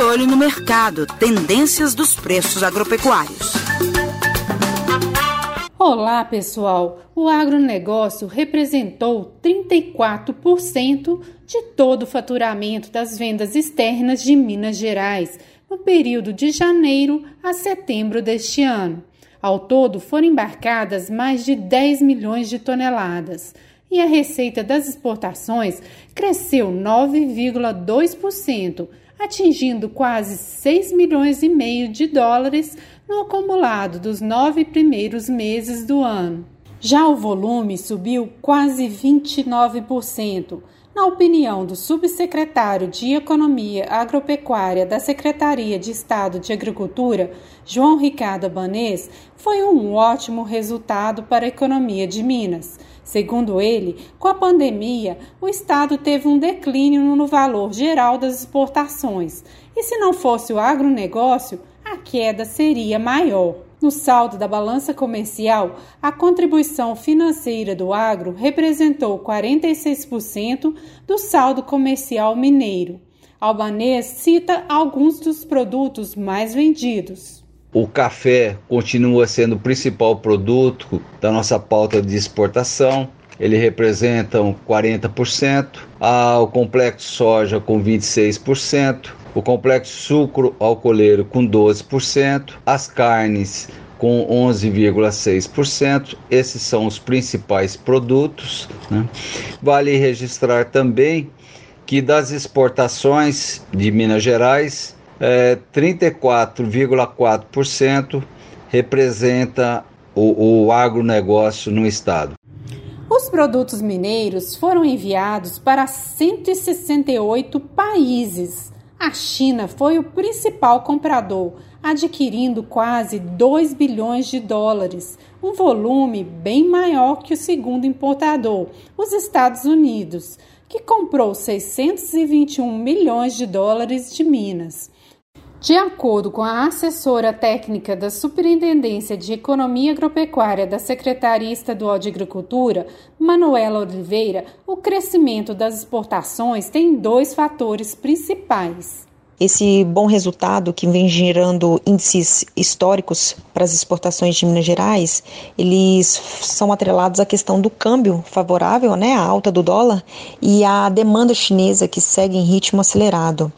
olho no mercado, tendências dos preços agropecuários. Olá, pessoal! O agronegócio representou 34% de todo o faturamento das vendas externas de Minas Gerais no período de janeiro a setembro deste ano. Ao todo, foram embarcadas mais de 10 milhões de toneladas e a receita das exportações cresceu 9,2%, atingindo quase 6 milhões e meio de dólares no acumulado dos nove primeiros meses do ano. Já o volume subiu quase 29%. Na opinião do subsecretário de Economia Agropecuária da Secretaria de Estado de Agricultura, João Ricardo Abanês, foi um ótimo resultado para a economia de Minas. Segundo ele, com a pandemia, o Estado teve um declínio no valor geral das exportações, e se não fosse o agronegócio, a queda seria maior. No saldo da balança comercial, a contribuição financeira do agro representou 46% do saldo comercial mineiro. Albanês cita alguns dos produtos mais vendidos. O café continua sendo o principal produto da nossa pauta de exportação. Ele representa 40%, ah, o complexo soja com 26%, o complexo sucro alcooleiro com 12%, as carnes com 11,6%. Esses são os principais produtos. Né? Vale registrar também que das exportações de Minas Gerais, é, 34,4% representa o, o agronegócio no estado. Os produtos mineiros foram enviados para 168 países. A China foi o principal comprador, adquirindo quase 2 bilhões de dólares, um volume bem maior que o segundo importador, os Estados Unidos, que comprou 621 milhões de dólares de Minas. De acordo com a assessora técnica da Superintendência de Economia Agropecuária da Secretaria Estadual de Agricultura, Manuela Oliveira, o crescimento das exportações tem dois fatores principais. Esse bom resultado que vem gerando índices históricos para as exportações de Minas Gerais, eles são atrelados à questão do câmbio favorável, né, a alta do dólar e a demanda chinesa que segue em ritmo acelerado.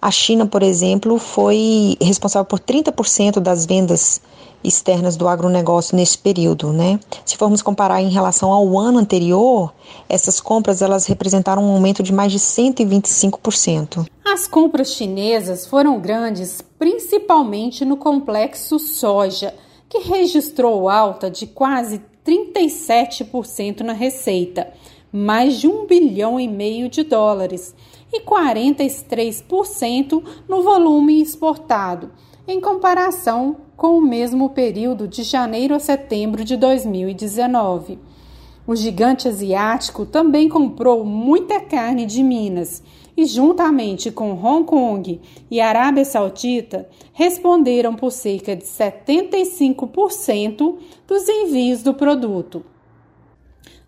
A China, por exemplo, foi responsável por 30% das vendas externas do agronegócio nesse período, né? Se formos comparar em relação ao ano anterior, essas compras elas representaram um aumento de mais de 125%. As compras chinesas foram grandes, principalmente no complexo soja, que registrou alta de quase 37% na receita, mais de um bilhão e meio de dólares e 43% no volume exportado, em comparação com o mesmo período de janeiro a setembro de 2019. O gigante asiático também comprou muita carne de Minas e, juntamente com Hong Kong e Arábia Saudita, responderam por cerca de 75% dos envios do produto.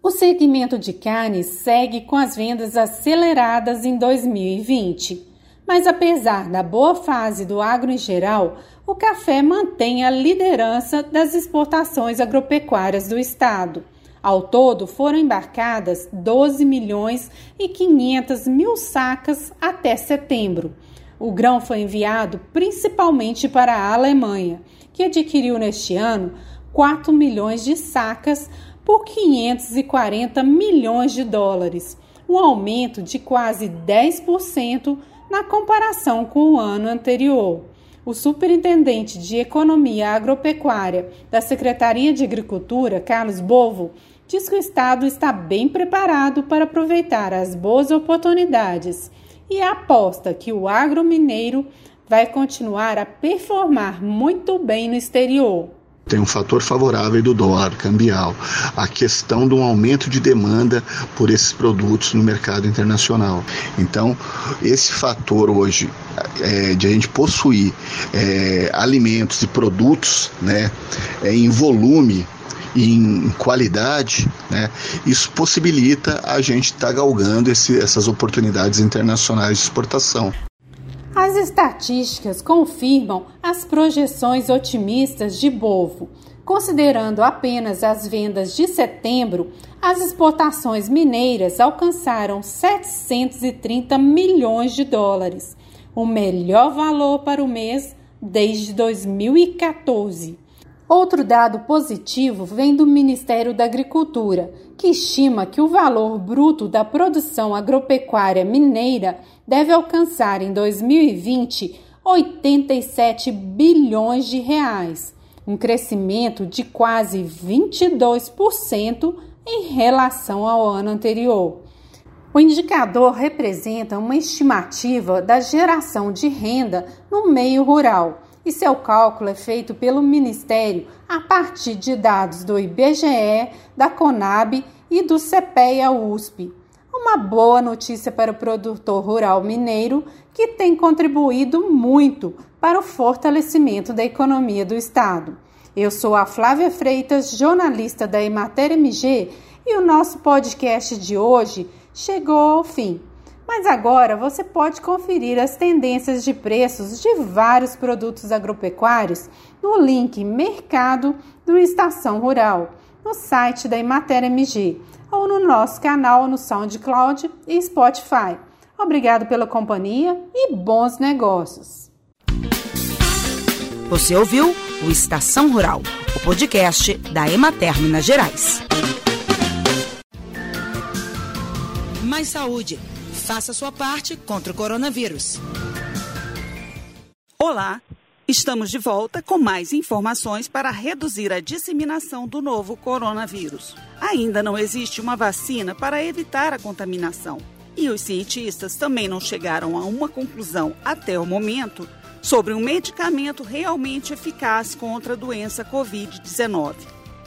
O segmento de carnes segue com as vendas aceleradas em 2020. Mas apesar da boa fase do agro em geral, o café mantém a liderança das exportações agropecuárias do estado. Ao todo, foram embarcadas 12 milhões e 500 mil sacas até setembro. O grão foi enviado principalmente para a Alemanha, que adquiriu neste ano 4 milhões de sacas por 540 milhões de dólares, um aumento de quase 10% na comparação com o ano anterior. O superintendente de Economia Agropecuária da Secretaria de Agricultura, Carlos Bovo, diz que o Estado está bem preparado para aproveitar as boas oportunidades e aposta que o agro mineiro vai continuar a performar muito bem no exterior tem um fator favorável do dólar cambial, a questão de um aumento de demanda por esses produtos no mercado internacional. Então, esse fator hoje é, de a gente possuir é, alimentos e produtos né, é, em volume em qualidade, né, isso possibilita a gente estar tá galgando esse, essas oportunidades internacionais de exportação. As estatísticas confirmam as projeções otimistas de Bovo. Considerando apenas as vendas de setembro, as exportações mineiras alcançaram 730 milhões de dólares, o melhor valor para o mês desde 2014. Outro dado positivo vem do Ministério da Agricultura, que estima que o valor bruto da produção agropecuária mineira deve alcançar em 2020 87 bilhões de reais, um crescimento de quase 22% em relação ao ano anterior. O indicador representa uma estimativa da geração de renda no meio rural e seu cálculo é feito pelo Ministério a partir de dados do IBGE, da Conab e do CPEA USP. Uma boa notícia para o produtor rural mineiro que tem contribuído muito para o fortalecimento da economia do estado. Eu sou a Flávia Freitas, jornalista da Emater MG, e o nosso podcast de hoje chegou ao fim. Mas agora você pode conferir as tendências de preços de vários produtos agropecuários no link Mercado do Estação Rural, no site da Emater MG ou no nosso canal no SoundCloud e Spotify. Obrigado pela companhia e bons negócios. Você ouviu o Estação Rural, o podcast da Emater Minas Gerais. Mais saúde Faça sua parte contra o coronavírus. Olá, estamos de volta com mais informações para reduzir a disseminação do novo coronavírus. Ainda não existe uma vacina para evitar a contaminação. E os cientistas também não chegaram a uma conclusão até o momento sobre um medicamento realmente eficaz contra a doença Covid-19.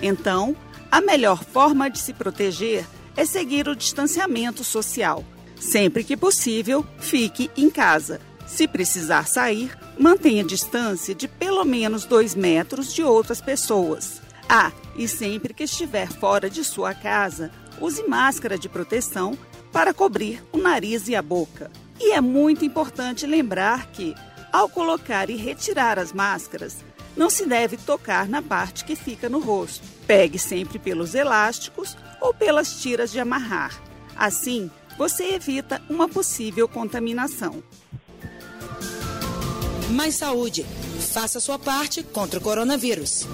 Então, a melhor forma de se proteger é seguir o distanciamento social Sempre que possível, fique em casa. Se precisar sair, mantenha distância de pelo menos 2 metros de outras pessoas. Ah, e sempre que estiver fora de sua casa, use máscara de proteção para cobrir o nariz e a boca. E é muito importante lembrar que, ao colocar e retirar as máscaras, não se deve tocar na parte que fica no rosto. Pegue sempre pelos elásticos ou pelas tiras de amarrar. Assim, você evita uma possível contaminação. Mais saúde. Faça sua parte contra o coronavírus.